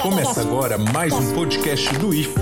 Começa agora mais um podcast do IF.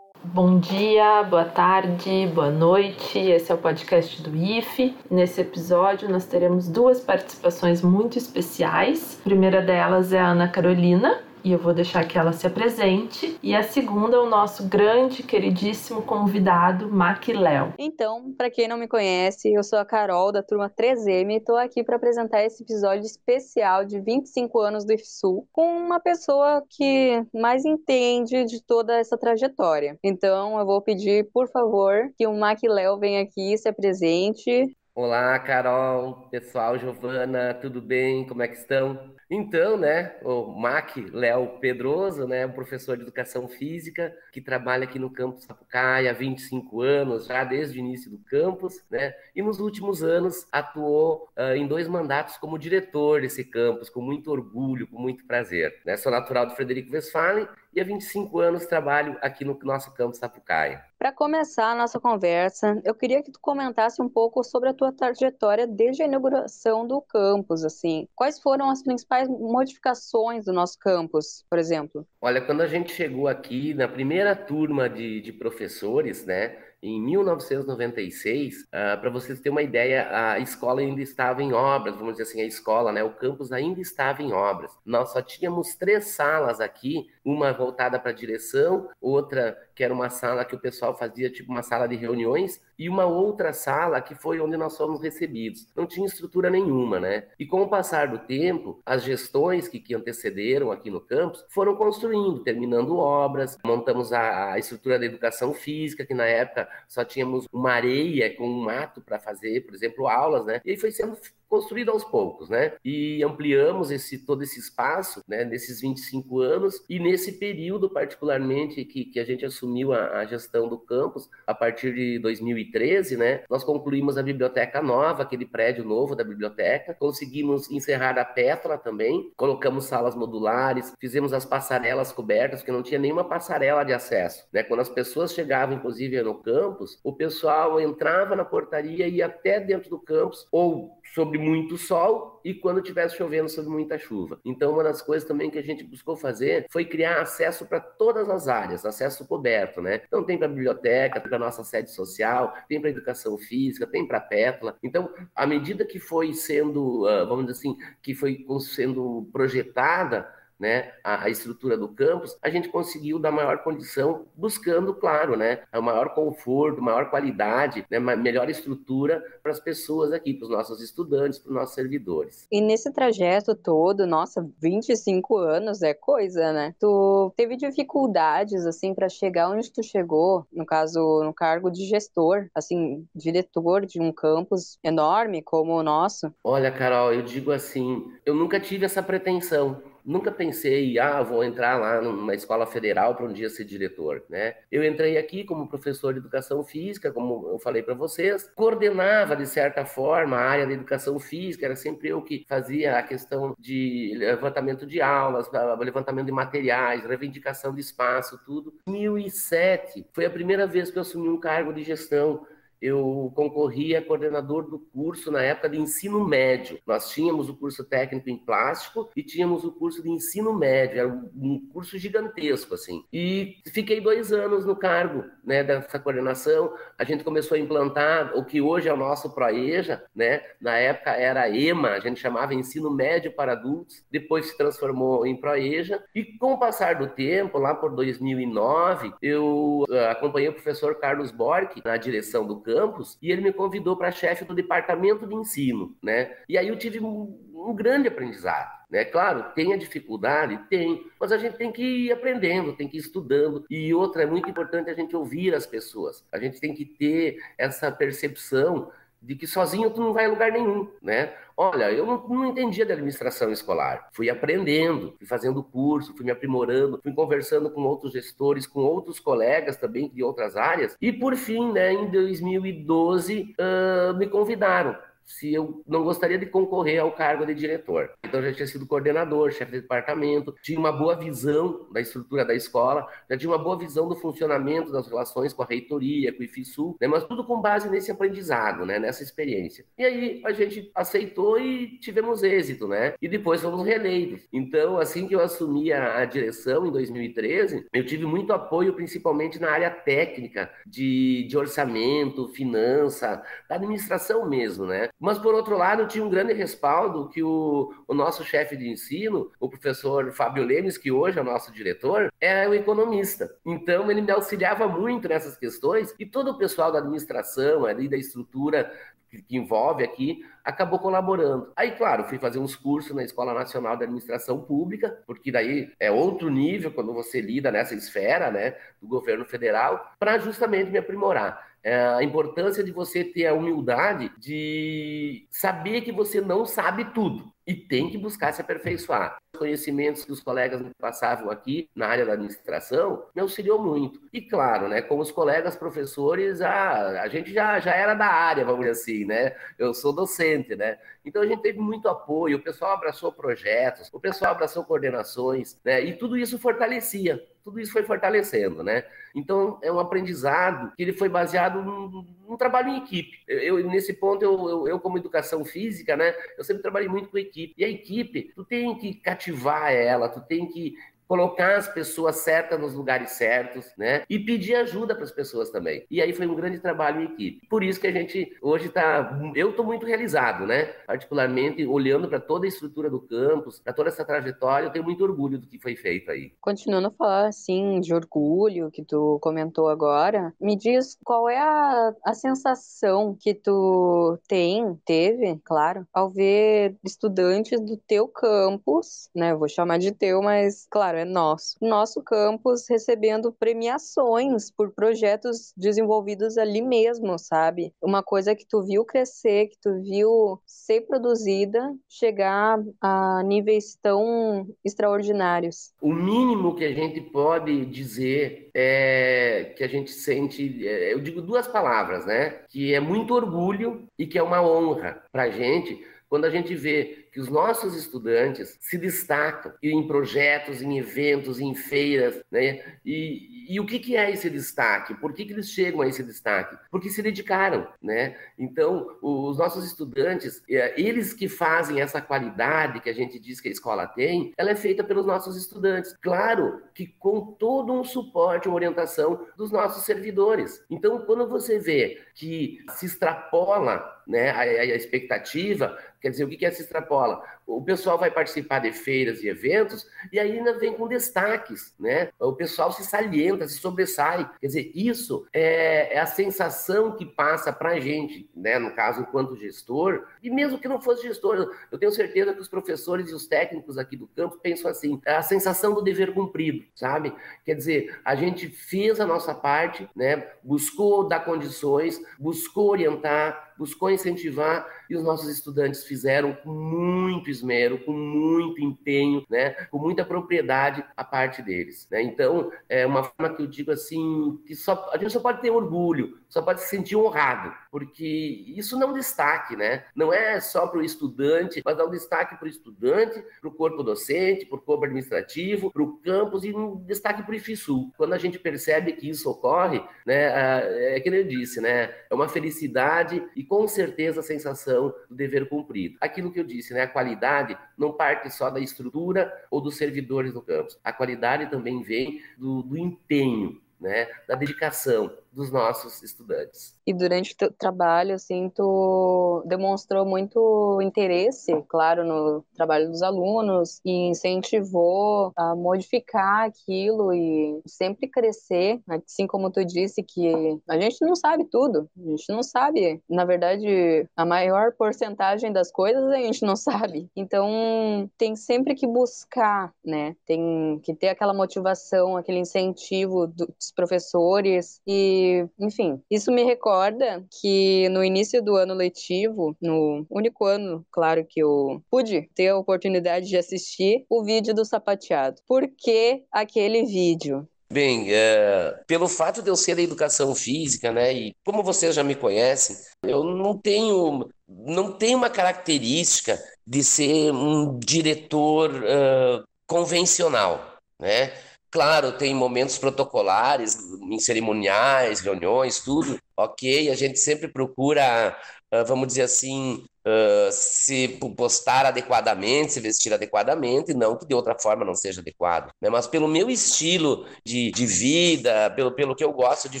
Bom dia, boa tarde, boa noite. Esse é o podcast do IFE. Nesse episódio, nós teremos duas participações muito especiais. A primeira delas é a Ana Carolina, e eu vou deixar que ela se apresente. E a segunda é o nosso grande, queridíssimo convidado, Mac Léo. Então, para quem não me conhece, eu sou a Carol da turma 3M e estou aqui para apresentar esse episódio especial de 25 anos do IFSUL com uma pessoa que mais entende de toda essa trajetória. Então, eu vou pedir, por favor, que o Mac Léo venha aqui se apresente. Olá, Carol, pessoal, Giovana, tudo bem? Como é que estão? Então, né, o Mac Léo Pedroso, né, um professor de educação física que trabalha aqui no campus Sapucaia há 25 anos, já desde o início do campus, né, e nos últimos anos atuou uh, em dois mandatos como diretor desse campus, com muito orgulho, com muito prazer. Né? Sou natural do Frederico Westphalen e há 25 anos trabalho aqui no nosso campus Sapucaia. Para começar a nossa conversa, eu queria que tu comentasse um pouco sobre a tua trajetória desde a inauguração do campus, assim. Quais foram as principais modificações do nosso campus, por exemplo? Olha, quando a gente chegou aqui na primeira turma de, de professores, né, em 1996, uh, para vocês terem uma ideia, a escola ainda estava em obras, vamos dizer assim, a escola, né, o campus ainda estava em obras. Nós só tínhamos três salas aqui, uma voltada para direção, outra que era uma sala que o pessoal fazia tipo uma sala de reuniões, e uma outra sala que foi onde nós fomos recebidos. Não tinha estrutura nenhuma, né? E com o passar do tempo, as gestões que, que antecederam aqui no campus foram construindo, terminando obras, montamos a, a estrutura da educação física, que na época só tínhamos uma areia com um mato para fazer, por exemplo, aulas, né? E aí foi sendo construído aos poucos, né? E ampliamos esse todo esse espaço, né, nesses 25 anos e nesse período particularmente que, que a gente assumiu a, a gestão do campus a partir de 2013, né? Nós concluímos a biblioteca nova, aquele prédio novo da biblioteca, conseguimos encerrar a Pétala também, colocamos salas modulares, fizemos as passarelas cobertas, porque não tinha nenhuma passarela de acesso, né? Quando as pessoas chegavam inclusive no campus, o pessoal entrava na portaria e ia até dentro do campus ou sobre muito sol e quando tivesse chovendo sobre muita chuva. Então, uma das coisas também que a gente buscou fazer foi criar acesso para todas as áreas, acesso coberto, né? Então, tem para a biblioteca, para a nossa sede social, tem para a educação física, tem para a pétala. Então, à medida que foi sendo, ah, vamos dizer assim, que foi sendo projetada né, a, a, estrutura do campus, a gente conseguiu dar maior condição, buscando, claro, né, o maior conforto, maior qualidade, né, melhor estrutura para as pessoas aqui, para os nossos estudantes, para os nossos servidores. E nesse trajeto todo, nossa, 25 anos é coisa, né? Tu teve dificuldades, assim, para chegar onde tu chegou, no caso, no cargo de gestor, assim, diretor de um campus enorme como o nosso? Olha, Carol, eu digo assim, eu nunca tive essa pretensão nunca pensei, ah, vou entrar lá numa escola federal para um dia ser diretor, né? Eu entrei aqui como professor de educação física, como eu falei para vocês, coordenava de certa forma a área da educação física, era sempre eu que fazia a questão de levantamento de aulas, levantamento de materiais, reivindicação de espaço, tudo. 2007 foi a primeira vez que eu assumi um cargo de gestão eu concorri a coordenador do curso na época de ensino médio. Nós tínhamos o curso técnico em plástico e tínhamos o curso de ensino médio, era um curso gigantesco, assim. E fiquei dois anos no cargo né, dessa coordenação. A gente começou a implantar o que hoje é o nosso ProEja, né? Na época era EMA, a gente chamava Ensino Médio para Adultos, depois se transformou em ProEja. E com o passar do tempo, lá por 2009, eu uh, acompanhei o professor Carlos Bork na direção do campus e ele me convidou para chefe do departamento de ensino, né? E aí eu tive um, um grande aprendizado. Né? Claro, tem a dificuldade, tem, mas a gente tem que ir aprendendo, tem que ir estudando. E outra, é muito importante a gente ouvir as pessoas. A gente tem que ter essa percepção de que sozinho tu não vai a lugar nenhum, né? Olha, eu não, não entendia da administração escolar. Fui aprendendo, fui fazendo curso, fui me aprimorando, fui conversando com outros gestores, com outros colegas também de outras áreas. E por fim, né, em 2012, uh, me convidaram se eu não gostaria de concorrer ao cargo de diretor. Então, já tinha sido coordenador, chefe de departamento, tinha uma boa visão da estrutura da escola, já tinha uma boa visão do funcionamento das relações com a reitoria, com o IFISU, né? mas tudo com base nesse aprendizado, né? nessa experiência. E aí a gente aceitou e tivemos êxito, né? E depois fomos reeleitos. Então, assim que eu assumi a, a direção em 2013, eu tive muito apoio, principalmente na área técnica de, de orçamento, finança, da administração mesmo, né? Mas, por outro lado, tinha um grande respaldo que o, o nosso chefe de ensino, o professor Fábio Lemes, que hoje é o nosso diretor, é um economista. Então, ele me auxiliava muito nessas questões e todo o pessoal da administração, ali da estrutura que, envolve aqui, acabou colaborando. Aí, claro, fui fazer uns cursos na Escola Nacional de Administração Pública, porque daí é outro nível quando você lida nessa esfera, né, do governo federal, para justamente me aprimorar é a importância de você ter a humildade de saber que você não sabe tudo e tem que buscar se aperfeiçoar. Os conhecimentos que os colegas me passavam aqui na área da administração me auxiliou muito. E claro, né, com os colegas professores, a, a gente já, já era da área, vamos dizer assim, né? Eu sou docente, né? Então a gente teve muito apoio, o pessoal abraçou projetos, o pessoal abraçou coordenações, né? E tudo isso fortalecia tudo isso foi fortalecendo, né? Então, é um aprendizado que ele foi baseado num, num trabalho em equipe. Eu, eu nesse ponto, eu, eu, eu, como educação física, né? Eu sempre trabalhei muito com equipe. E a equipe, tu tem que cativar ela, tu tem que colocar as pessoas certas nos lugares certos, né? E pedir ajuda para as pessoas também. E aí foi um grande trabalho em equipe. Por isso que a gente hoje está, eu estou muito realizado, né? Particularmente olhando para toda a estrutura do campus, para toda essa trajetória, eu tenho muito orgulho do que foi feito aí. Continuando a falar assim de orgulho que tu comentou agora, me diz qual é a, a sensação que tu tem, teve, claro, ao ver estudantes do teu campus, né? Eu vou chamar de teu, mas claro, é nosso. Nosso campus recebendo premiações por projetos desenvolvidos ali mesmo, sabe? Uma coisa que tu viu crescer, que tu viu ser produzida, chegar a níveis tão extraordinários. O mínimo que a gente pode dizer é que a gente sente, é, eu digo duas palavras, né? Que é muito orgulho e que é uma honra para a gente quando a gente vê que os nossos estudantes se destacam em projetos, em eventos, em feiras, né? E, e o que, que é esse destaque? Por que, que eles chegam a esse destaque? Porque se dedicaram, né? Então, os nossos estudantes, é, eles que fazem essa qualidade que a gente diz que a escola tem, ela é feita pelos nossos estudantes. Claro que com todo um suporte, uma orientação dos nossos servidores. Então, quando você vê que se extrapola né, a, a expectativa, quer dizer, o que, que é se extrapola? O pessoal vai participar de feiras e eventos e ainda vem com destaques, né? O pessoal se salienta, se sobressai. Quer dizer, isso é, é a sensação que passa para a gente, né? No caso, enquanto gestor, e mesmo que não fosse gestor, eu tenho certeza que os professores e os técnicos aqui do campo pensam assim: é a sensação do dever cumprido, sabe? Quer dizer, a gente fez a nossa parte, né? Buscou dar condições, buscou orientar, buscou incentivar e os nossos estudantes fizeram com muito esmero, com muito empenho, né, com muita propriedade a parte deles. Né? Então, é uma forma que eu digo assim, que só, a gente só pode ter orgulho, só pode se sentir honrado, porque isso não é destaque, né? Não é só para o estudante, mas dá um destaque para o estudante, para o corpo docente, para o corpo administrativo, para o campus e um destaque para o IFSU. Quando a gente percebe que isso ocorre, né, é que ele disse, né, é uma felicidade e com certeza a sensação do dever cumprido. Aquilo que eu disse, né? A qualidade não parte só da estrutura ou dos servidores do campus. A qualidade também vem do, do empenho, né? Da dedicação, dos nossos estudantes. E durante o teu trabalho, assim, tu demonstrou muito interesse, claro, no trabalho dos alunos e incentivou a modificar aquilo e sempre crescer, assim como tu disse que a gente não sabe tudo, a gente não sabe, na verdade, a maior porcentagem das coisas a gente não sabe. Então, tem sempre que buscar, né? Tem que ter aquela motivação, aquele incentivo dos professores e enfim, isso me recorda que no início do ano letivo, no único ano, claro, que eu pude ter a oportunidade de assistir o vídeo do sapateado. Por que aquele vídeo? Bem, é, pelo fato de eu ser da educação física, né, e como vocês já me conhecem, eu não tenho, não tenho uma característica de ser um diretor uh, convencional, né? Claro, tem momentos protocolares, em cerimoniais, reuniões, tudo, ok, a gente sempre procura, uh, vamos dizer assim, uh, se postar adequadamente, se vestir adequadamente, não que de outra forma não seja adequado, né? mas pelo meu estilo de, de vida, pelo, pelo que eu gosto de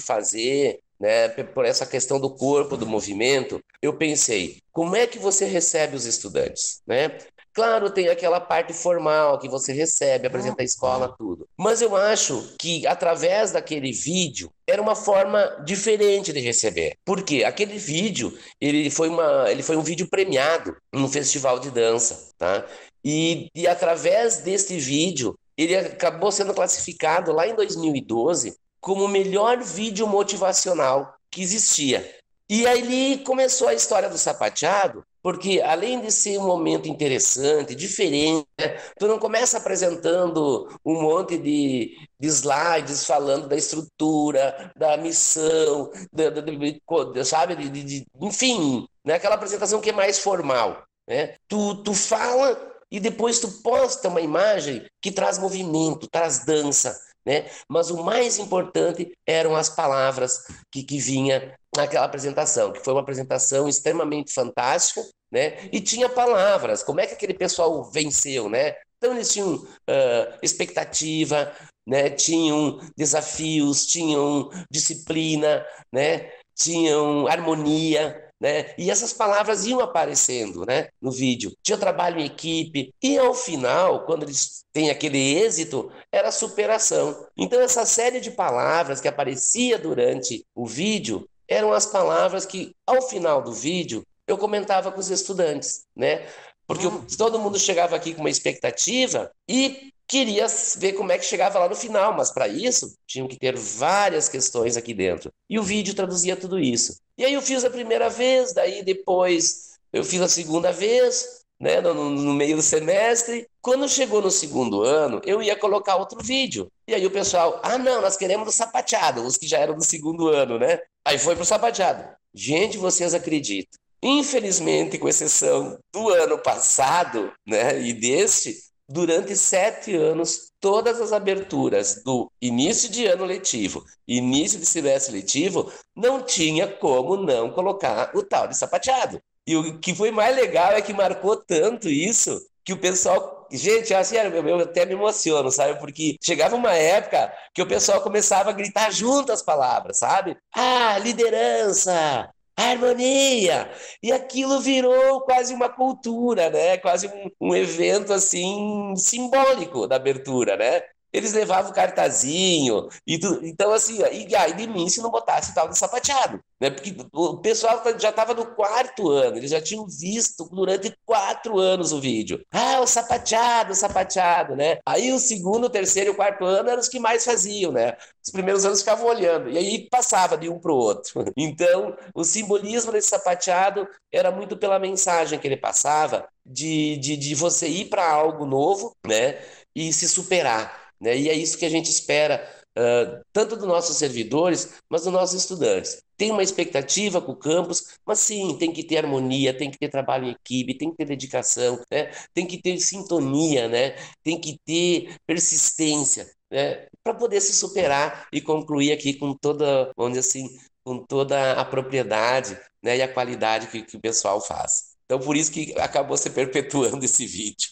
fazer, né, por essa questão do corpo, do movimento, eu pensei, como é que você recebe os estudantes, né? Claro, tem aquela parte formal que você recebe, apresenta a escola, tudo. Mas eu acho que através daquele vídeo era uma forma diferente de receber. Por quê? Aquele vídeo, ele foi, uma, ele foi um vídeo premiado no festival de dança, tá? E, e através desse vídeo, ele acabou sendo classificado lá em 2012 como o melhor vídeo motivacional que existia. E aí começou a história do sapateado, porque além de ser um momento interessante, diferente, né, tu não começa apresentando um monte de, de slides falando da estrutura, da missão, da, sabe, de, de, enfim, né, aquela apresentação que é mais formal. Né? Tu, tu fala e depois tu posta uma imagem que traz movimento, traz dança, né? Mas o mais importante eram as palavras que, que vinha naquela apresentação, que foi uma apresentação extremamente fantástica, né? E tinha palavras. Como é que aquele pessoal venceu, né? Então eles tinham uh, expectativa, né? Tinham desafios, tinham disciplina, né? Tinham harmonia, né? E essas palavras iam aparecendo, né, no vídeo. Tinha trabalho em equipe e ao final, quando eles têm aquele êxito, era superação. Então essa série de palavras que aparecia durante o vídeo eram as palavras que ao final do vídeo eu comentava com os estudantes, né? Porque hum. todo mundo chegava aqui com uma expectativa e queria ver como é que chegava lá no final, mas para isso tinham que ter várias questões aqui dentro. E o vídeo traduzia tudo isso. E aí eu fiz a primeira vez, daí depois eu fiz a segunda vez, né, no, no, meio do semestre. Quando chegou no segundo ano, eu ia colocar outro vídeo. E aí o pessoal, ah, não, nós queremos do sapateado, os que já eram do segundo ano, né? Aí foi pro sapateado. Gente, vocês acreditam? Infelizmente, com exceção do ano passado, né, e deste, durante sete anos, todas as aberturas do início de ano letivo, início de semestre letivo, não tinha como não colocar o tal de sapateado. E o que foi mais legal é que marcou tanto isso que o pessoal. Gente, assim, eu, até me emociono, sabe? Porque chegava uma época que o pessoal começava a gritar junto as palavras, sabe? Ah, liderança, harmonia. E aquilo virou quase uma cultura, né? Quase um, um evento assim simbólico da abertura, né? Eles levavam cartazinho, e tu, então assim, e aí de mim se não botasse tal de sapateado, né? Porque o pessoal já estava no quarto ano, eles já tinham visto durante quatro anos o vídeo. Ah, o sapateado, o sapateado, né? Aí o segundo, o terceiro e o quarto ano eram os que mais faziam, né? Os primeiros anos ficavam olhando, e aí passava de um para o outro. Então, o simbolismo desse sapateado era muito pela mensagem que ele passava de, de, de você ir para algo novo, né? E se superar. Né? E é isso que a gente espera, uh, tanto dos nossos servidores, mas dos nossos estudantes. Tem uma expectativa com o campus, mas sim, tem que ter harmonia, tem que ter trabalho em equipe, tem que ter dedicação, né? tem que ter sintonia, né? tem que ter persistência. Né? Para poder se superar e concluir aqui com toda, dizer assim, com toda a propriedade né, e a qualidade que, que o pessoal faz. Então, por isso que acabou se perpetuando esse vídeo.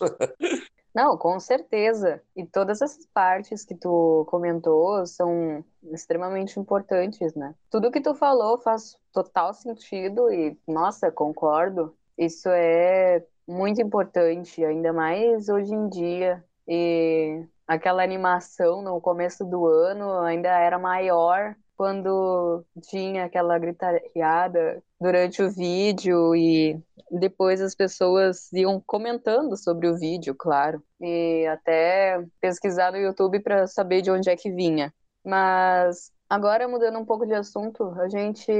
Não, com certeza. E todas essas partes que tu comentou são extremamente importantes, né? Tudo que tu falou faz total sentido e, nossa, concordo. Isso é muito importante, ainda mais hoje em dia. E aquela animação no começo do ano ainda era maior quando tinha aquela gritariada durante o vídeo e depois as pessoas iam comentando sobre o vídeo, claro, e até pesquisar no YouTube para saber de onde é que vinha. Mas agora mudando um pouco de assunto, a gente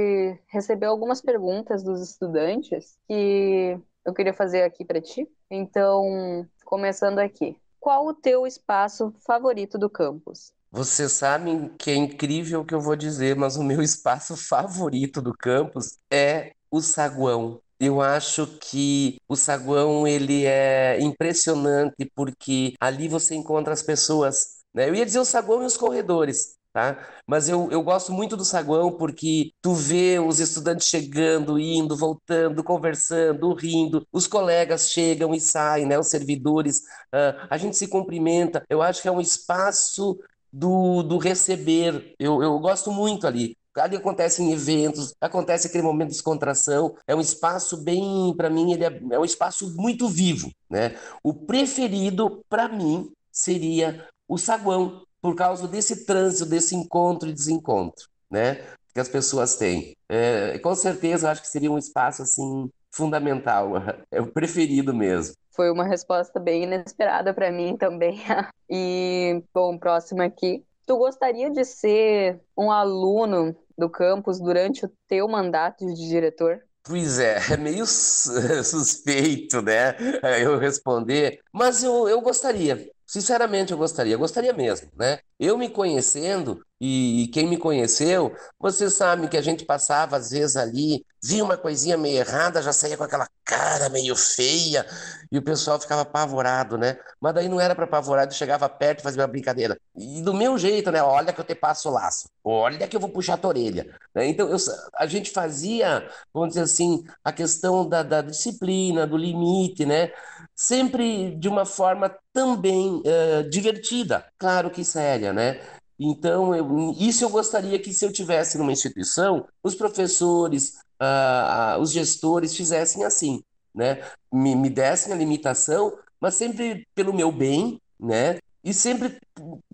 recebeu algumas perguntas dos estudantes que eu queria fazer aqui para ti. Então, começando aqui. Qual o teu espaço favorito do campus? Vocês sabem que é incrível o que eu vou dizer, mas o meu espaço favorito do campus é o saguão. Eu acho que o saguão ele é impressionante porque ali você encontra as pessoas, né? Eu ia dizer o saguão e os corredores, tá? Mas eu, eu gosto muito do saguão porque tu vê os estudantes chegando, indo, voltando, conversando, rindo, os colegas chegam e saem, né? Os servidores, uh, a gente se cumprimenta. Eu acho que é um espaço do, do receber. Eu, eu gosto muito ali. Ali acontecem eventos, acontece aquele momento de descontração. É um espaço bem, para mim, ele é, é um espaço muito vivo, né? O preferido para mim seria o saguão, por causa desse trânsito, desse encontro e desencontro, né? Que as pessoas têm. É, com certeza, eu acho que seria um espaço assim fundamental, é o preferido mesmo. Foi uma resposta bem inesperada para mim também. E, bom, próximo aqui. Tu gostaria de ser um aluno do campus durante o teu mandato de diretor? Pois é, é meio suspeito, né? Eu responder, mas eu, eu gostaria. Sinceramente, eu gostaria, eu gostaria mesmo, né? Eu me conhecendo, e, quem me conheceu, você sabe que a gente passava às vezes ali, via uma coisinha meio errada, já saía com aquela cara meio feia, e o pessoal ficava apavorado, né? Mas daí não era para apavorado, chegava perto e fazia uma brincadeira. E do meu jeito, né? Olha que eu te passo o laço, olha que eu vou puxar a orelha. Né? Então, eu, a gente fazia, vamos dizer assim, a questão da, da disciplina, do limite, né? Sempre de uma forma também uh, divertida, claro que séria né? Então, eu, isso eu gostaria que, se eu tivesse numa instituição, os professores, uh, uh, os gestores fizessem assim, né? Me, me dessem a limitação, mas sempre pelo meu bem, né? E sempre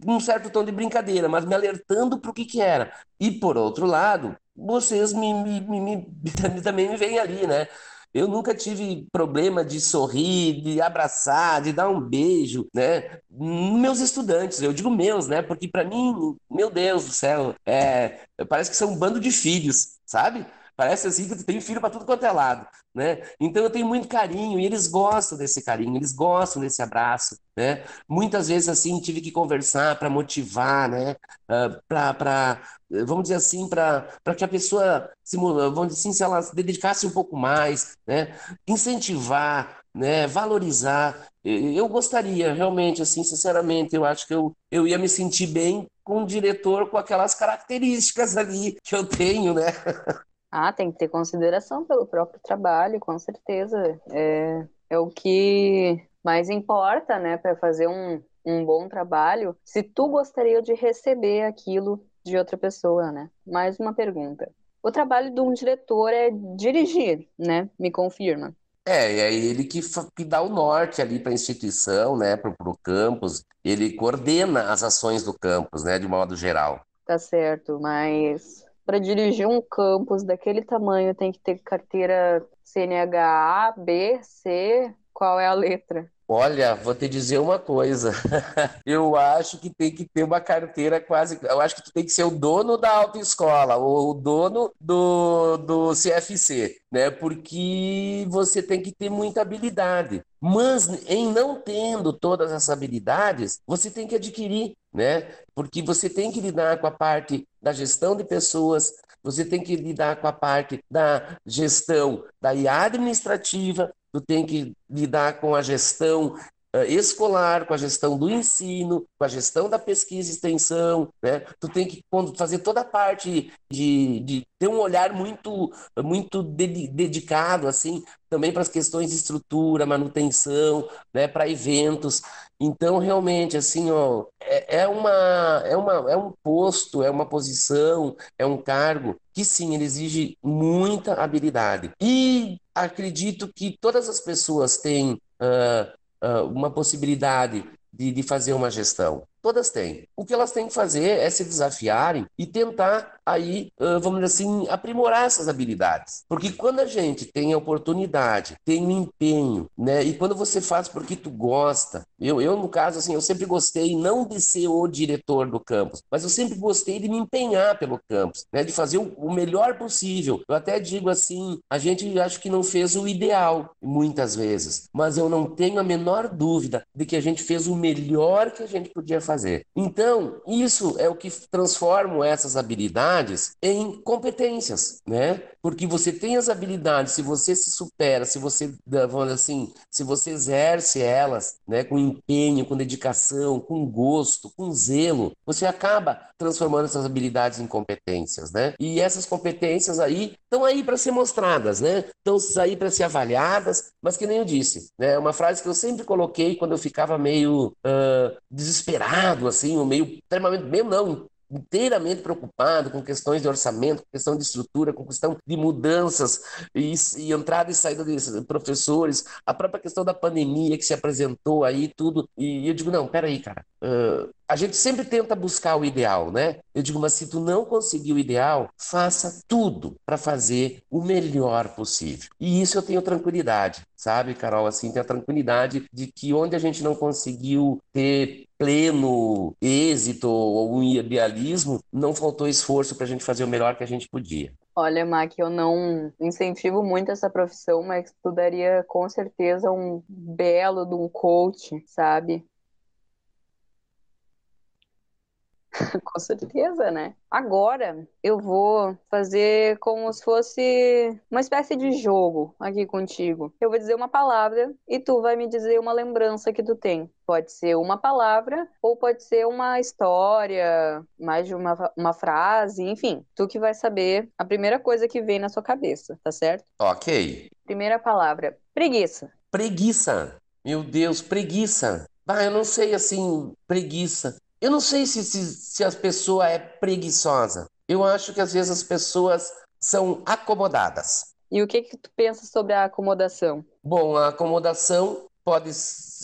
um certo tom de brincadeira, mas me alertando para o que, que era. E, por outro lado, vocês me, me, me, me também me veem ali, né? Eu nunca tive problema de sorrir, de abraçar, de dar um beijo, né? Meus estudantes, eu digo meus, né? Porque para mim, meu Deus do céu, é, parece que são um bando de filhos, sabe? Parece assim que tu tem filho para tudo quanto é lado, né? Então eu tenho muito carinho e eles gostam desse carinho, eles gostam desse abraço, né? Muitas vezes assim tive que conversar para motivar, né? Uh, ah, para vamos dizer assim para que a pessoa se vamos dizer assim se ela se dedicasse um pouco mais, né? Incentivar, né? Valorizar. Eu gostaria realmente assim, sinceramente, eu acho que eu eu ia me sentir bem com um diretor com aquelas características ali que eu tenho, né? Ah, tem que ter consideração pelo próprio trabalho, com certeza. É, é o que mais importa, né, para fazer um, um bom trabalho. Se tu gostaria de receber aquilo de outra pessoa, né? Mais uma pergunta. O trabalho de um diretor é dirigir, né? Me confirma. É, é ele que, que dá o norte ali para a instituição, né, para o campus. Ele coordena as ações do campus, né, de modo geral. Tá certo, mas para dirigir um campus daquele tamanho tem que ter carteira CNH A, B, C, qual é a letra? Olha, vou te dizer uma coisa. eu acho que tem que ter uma carteira quase. Eu acho que tu tem que ser o dono da autoescola, ou o dono do, do CFC, né? Porque você tem que ter muita habilidade. Mas em não tendo todas essas habilidades, você tem que adquirir, né? Porque você tem que lidar com a parte da gestão de pessoas, você tem que lidar com a parte da gestão da administrativa, tu tem que lidar com a gestão escolar, com a gestão do ensino, com a gestão da pesquisa e extensão, né? Tu tem que fazer toda a parte de, de ter um olhar muito, muito dedicado, assim, também para as questões de estrutura, manutenção, né? Para eventos. Então, realmente, assim, ó, é, é, uma, é, uma, é um posto, é uma posição, é um cargo que sim, ele exige muita habilidade. E acredito que todas as pessoas têm uh, uh, uma possibilidade de, de fazer uma gestão. Todas têm. O que elas têm que fazer é se desafiarem e tentar aí, vamos dizer assim, aprimorar essas habilidades. Porque quando a gente tem a oportunidade, tem o um empenho, né? E quando você faz porque tu gosta, eu, eu no caso, assim, eu sempre gostei não de ser o diretor do campus, mas eu sempre gostei de me empenhar pelo campus, né? De fazer o, o melhor possível. Eu até digo assim, a gente acho que não fez o ideal muitas vezes, mas eu não tenho a menor dúvida de que a gente fez o melhor que a gente podia fazer. Então, isso é o que transforma essas habilidades em competências, né? Porque você tem as habilidades, se você se supera, se você, vamos assim, se você exerce elas, né, com empenho, com dedicação, com gosto, com zelo, você acaba transformando essas habilidades em competências, né? E essas competências aí estão aí para ser mostradas, né? Estão aí para ser avaliadas, mas que nem eu disse, né? É uma frase que eu sempre coloquei quando eu ficava meio uh, desesperado, assim, ou meio extremamente, mesmo não, inteiramente preocupado com questões de orçamento, com questão de estrutura, com questão de mudanças e, e, entrada e saída de professores, a própria questão da pandemia que se apresentou aí, tudo. E eu digo, não, peraí, cara, uh, a gente sempre tenta buscar o ideal, né? Eu digo, mas se tu não conseguir o ideal, faça tudo para fazer o melhor possível. E isso eu tenho tranquilidade, sabe, Carol? Assim, tenho a tranquilidade de que onde a gente não conseguiu ter pleno êxito ou um idealismo, não faltou esforço para a gente fazer o melhor que a gente podia. Olha, Mac, eu não incentivo muito essa profissão, mas tu daria com certeza um belo de um coach, sabe? Com certeza, né? Agora eu vou fazer como se fosse uma espécie de jogo aqui contigo. Eu vou dizer uma palavra e tu vai me dizer uma lembrança que tu tem. Pode ser uma palavra ou pode ser uma história, mais de uma, uma frase, enfim. Tu que vai saber a primeira coisa que vem na sua cabeça, tá certo? Ok. Primeira palavra: preguiça. Preguiça. Meu Deus, preguiça. Ah, eu não sei assim, preguiça. Eu não sei se, se, se a pessoa é preguiçosa. Eu acho que às vezes as pessoas são acomodadas. E o que, que tu pensa sobre a acomodação? Bom, a acomodação pode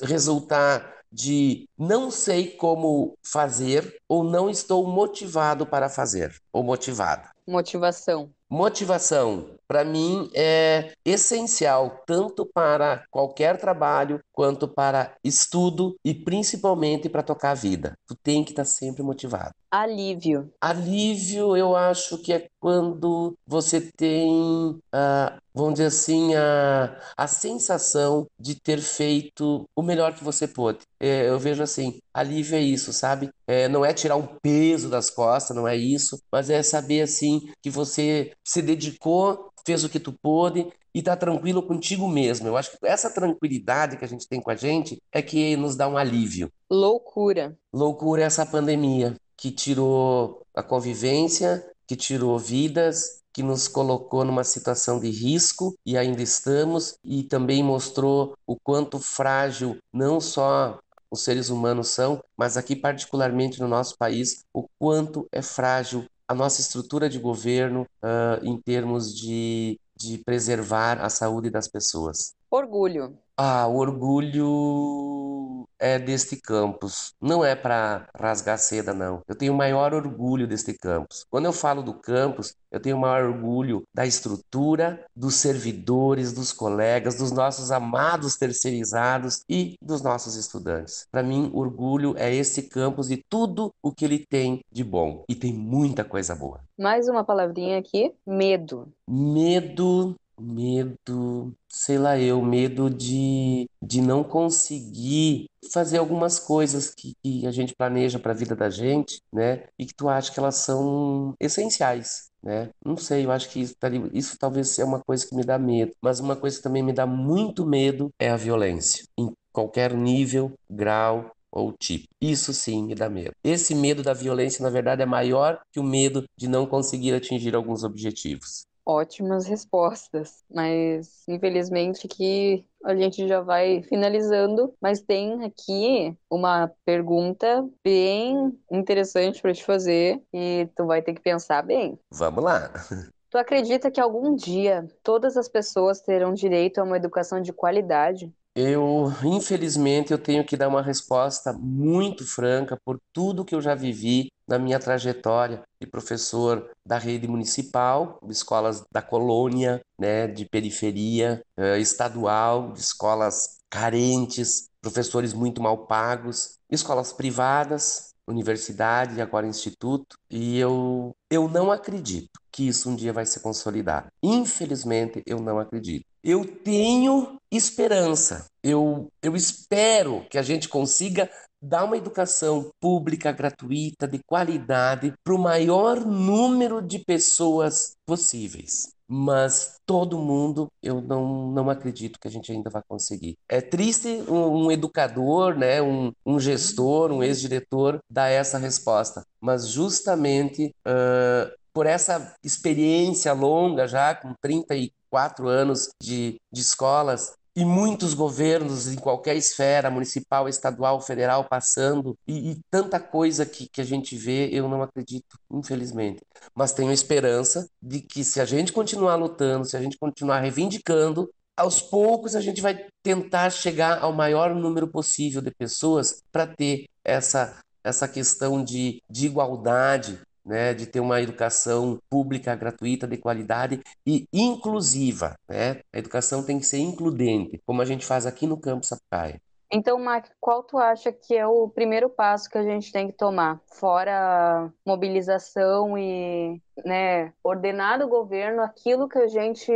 resultar de não sei como fazer ou não estou motivado para fazer ou motivada. Motivação. Motivação, para mim, é essencial tanto para qualquer trabalho quanto para estudo e principalmente para tocar a vida. Tu tem que estar tá sempre motivado. Alívio. Alívio, eu acho que é quando você tem, uh, vamos dizer assim, a, a sensação de ter feito o melhor que você pôde. É, eu vejo assim, alívio é isso, sabe? É, não é tirar um peso das costas, não é isso, mas é saber assim que você se dedicou, fez o que tu pôde e tá tranquilo contigo mesmo. Eu acho que essa tranquilidade que a gente tem com a gente é que nos dá um alívio. Loucura. Loucura é essa pandemia que tirou a convivência, que tirou vidas, que nos colocou numa situação de risco e ainda estamos, e também mostrou o quanto frágil não só os seres humanos são, mas aqui particularmente no nosso país, o quanto é frágil a nossa estrutura de governo uh, em termos de, de preservar a saúde das pessoas. Orgulho. Ah, o orgulho é deste campus. Não é para rasgar seda, não. Eu tenho o maior orgulho deste campus. Quando eu falo do campus, eu tenho o maior orgulho da estrutura, dos servidores, dos colegas, dos nossos amados terceirizados e dos nossos estudantes. Para mim, orgulho é esse campus e tudo o que ele tem de bom. E tem muita coisa boa. Mais uma palavrinha aqui: medo. Medo Medo, sei lá eu, medo de, de não conseguir fazer algumas coisas que, que a gente planeja para a vida da gente, né? E que tu acha que elas são essenciais, né? Não sei, eu acho que isso, isso talvez é uma coisa que me dá medo, mas uma coisa que também me dá muito medo é a violência, em qualquer nível, grau, ou tipo. Isso sim me dá medo. Esse medo da violência, na verdade, é maior que o medo de não conseguir atingir alguns objetivos ótimas respostas, mas infelizmente que a gente já vai finalizando, mas tem aqui uma pergunta bem interessante para te fazer e tu vai ter que pensar bem. Vamos lá. Tu acredita que algum dia todas as pessoas terão direito a uma educação de qualidade? Eu, infelizmente, eu tenho que dar uma resposta muito franca por tudo que eu já vivi na minha trajetória de professor da rede municipal, de escolas da colônia, né, de periferia eh, estadual, de escolas carentes, professores muito mal pagos, escolas privadas, universidade, agora instituto, e eu, eu não acredito que isso um dia vai se consolidar. Infelizmente, eu não acredito. Eu tenho esperança. Eu, eu espero que a gente consiga dar uma educação pública, gratuita, de qualidade para o maior número de pessoas possíveis mas todo mundo eu não, não acredito que a gente ainda vai conseguir. É triste um, um educador, né, um, um gestor, um ex-diretor dar essa resposta, mas justamente uh, por essa experiência longa já, com 34 anos de, de escolas, e muitos governos em qualquer esfera, municipal, estadual, federal, passando, e, e, tanta coisa que, que a gente vê, eu não acredito, infelizmente. Mas tenho esperança de que se a gente continuar lutando, se a gente continuar reivindicando, aos poucos a gente vai tentar chegar ao maior número possível de pessoas para ter essa, essa questão de, de igualdade, né, de ter uma educação pública, gratuita, de qualidade e inclusiva. Né? A educação tem que ser includente, como a gente faz aqui no Campo Sapucaia. Então, Mac, qual tu acha que é o primeiro passo que a gente tem que tomar? Fora mobilização e né, ordenar do governo aquilo que a gente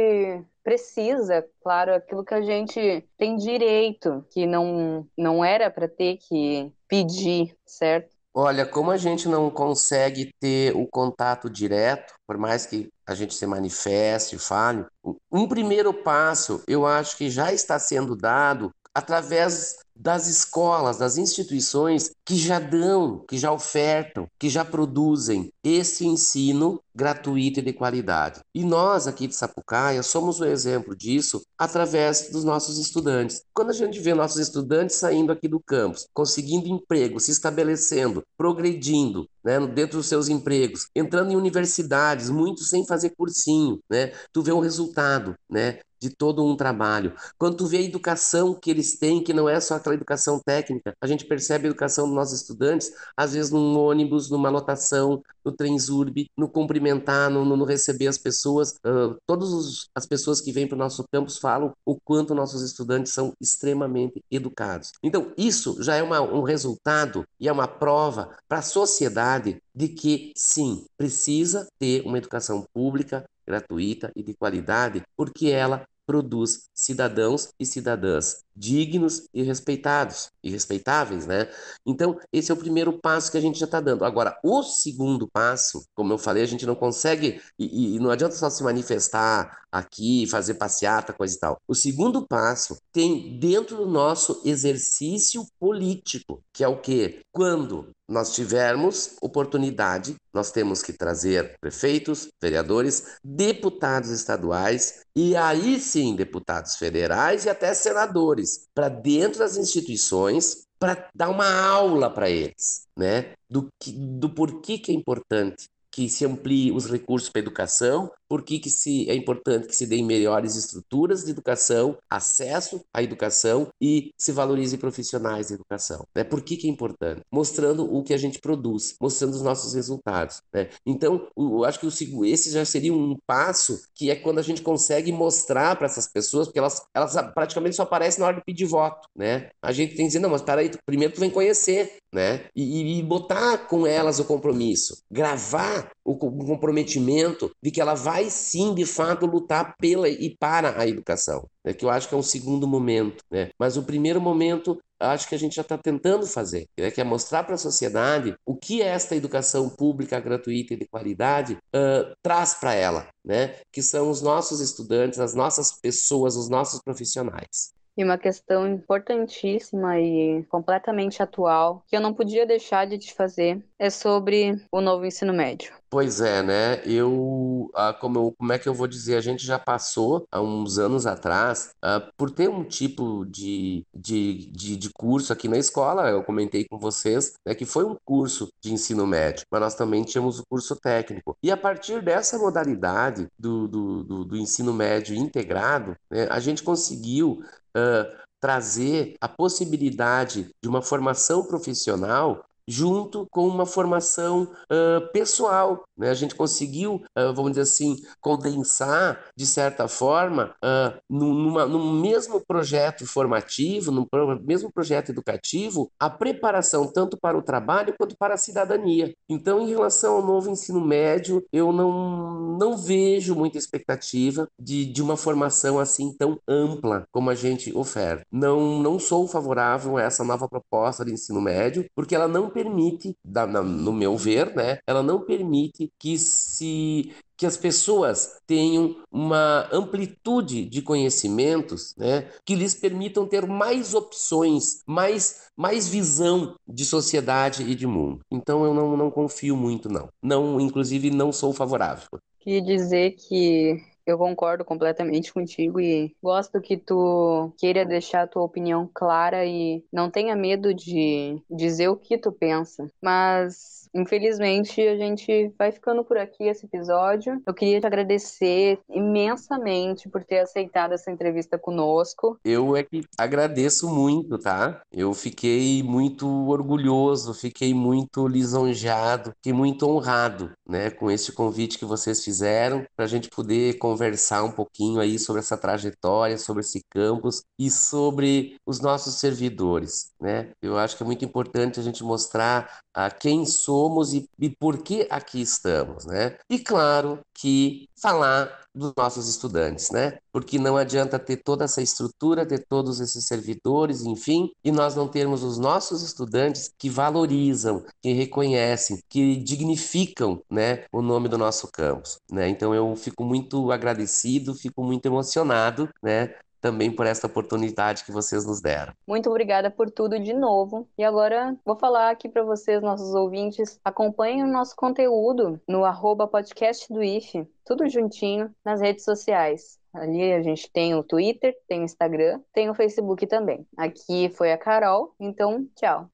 precisa, claro, aquilo que a gente tem direito, que não, não era para ter que pedir, certo? Olha, como a gente não consegue ter o contato direto, por mais que a gente se manifeste, fale, um primeiro passo eu acho que já está sendo dado através das escolas, das instituições que já dão, que já ofertam, que já produzem esse ensino gratuito e de qualidade. E nós aqui de Sapucaia somos o exemplo disso através dos nossos estudantes. Quando a gente vê nossos estudantes saindo aqui do campus, conseguindo emprego, se estabelecendo, progredindo, né, dentro dos seus empregos, entrando em universidades, muitos sem fazer cursinho, né? Tu vê o resultado, né? de todo um trabalho. Quando tu vê a educação que eles têm, que não é só aquela educação técnica, a gente percebe a educação dos nossos estudantes, às vezes num ônibus, numa lotação, no Transurb, no cumprimentar, no, no receber as pessoas. Uh, todas as pessoas que vêm para o nosso campus falam o quanto nossos estudantes são extremamente educados. Então, isso já é uma, um resultado e é uma prova para a sociedade de que, sim, precisa ter uma educação pública, gratuita e de qualidade, porque ela produz cidadãos e cidadãs dignos e respeitados e respeitáveis, né? Então, esse é o primeiro passo que a gente já está dando. Agora, o segundo passo, como eu falei, a gente não consegue e, e, não adianta só se manifestar aqui, fazer passeata, coisa e tal. O segundo passo tem dentro do nosso exercício político, que é o quê? Quando nós tivermos oportunidade, nós temos que trazer prefeitos, vereadores, deputados estaduais e aí sim deputados federais e até senadores para dentro das instituições para dar uma aula para eles, né? Do, que, do porquê que é importante que se amplie os recursos para educação, por que, que se, é importante que se deem melhores estruturas de educação, acesso à educação e se valorize profissionais de educação. Né? Por que, que é importante? Mostrando o que a gente produz, mostrando os nossos resultados. Né? Então, eu acho que o, esse já seria um passo que é quando a gente consegue mostrar para essas pessoas, porque elas, elas praticamente só aparecem na hora de pedir voto. Né? A gente tem que dizer, não, mas peraí, primeiro tu vem conhecer, né? E, e, botar com elas o compromisso, gravar o, o comprometimento de que ela vai vai sim, de fato, lutar pela e para a educação, né? que eu acho que é um segundo momento. Né? Mas o primeiro momento acho que a gente já está tentando fazer, né? que é mostrar para a sociedade o que esta educação pública, gratuita e de qualidade uh, traz para ela, né? que são os nossos estudantes, as nossas pessoas, os nossos profissionais. E uma questão importantíssima e completamente atual, que eu não podia deixar de te fazer, é sobre o novo ensino médio. Pois é, né? Eu, ah, como, como é que eu vou dizer? A gente já passou há uns anos atrás ah, por ter um tipo de, de, de, de, curso aqui na escola. Eu comentei com vocês né, que foi um curso de ensino médio, mas nós também tínhamos o curso técnico. E a partir dessa modalidade do, do, do, do ensino médio integrado, né, a gente conseguiu uh, trazer a possibilidade de uma formação profissional junto com uma formação uh, pessoal. Né? A gente conseguiu, uh, vamos dizer assim, condensar, de certa forma, uh, num mesmo projeto formativo, num mesmo projeto educativo, a preparação tanto para o trabalho quanto para a cidadania. Então, em relação ao novo ensino médio, eu não, não vejo muita expectativa de, de uma formação assim tão ampla como a gente oferta. Não, não sou favorável a essa nova proposta de ensino médio, porque ela não permite, no meu ver, né, ela não permite que se que as pessoas tenham uma amplitude de conhecimentos, né, que lhes permitam ter mais opções, mais, mais visão de sociedade e de mundo. Então eu não, não confio muito, não. Não, inclusive, não sou favorável. Queria dizer que eu concordo completamente contigo e gosto que tu queira deixar a tua opinião clara e não tenha medo de dizer o que tu pensa. Mas Infelizmente, a gente vai ficando por aqui esse episódio. Eu queria te agradecer imensamente por ter aceitado essa entrevista conosco. Eu é que agradeço muito, tá? Eu fiquei muito orgulhoso, fiquei muito lisonjeado, fiquei muito honrado, né, com esse convite que vocês fizeram para a gente poder conversar um pouquinho aí sobre essa trajetória, sobre esse campus e sobre os nossos servidores, né? Eu acho que é muito importante a gente mostrar a quem somos e, e por que aqui estamos, né? E claro que falar dos nossos estudantes, né? Porque não adianta ter toda essa estrutura, ter todos esses servidores, enfim, e nós não termos os nossos estudantes que valorizam, que reconhecem, que dignificam, né, o nome do nosso campus, né? Então eu fico muito agradecido, fico muito emocionado, né, também por esta oportunidade que vocês nos deram. Muito obrigada por tudo de novo. E agora vou falar aqui para vocês, nossos ouvintes, acompanhem o nosso conteúdo no arroba podcast do IFE, tudo juntinho nas redes sociais. Ali a gente tem o Twitter, tem o Instagram, tem o Facebook também. Aqui foi a Carol, então tchau.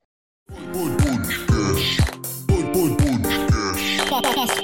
Podcast. Podcast. Podcast.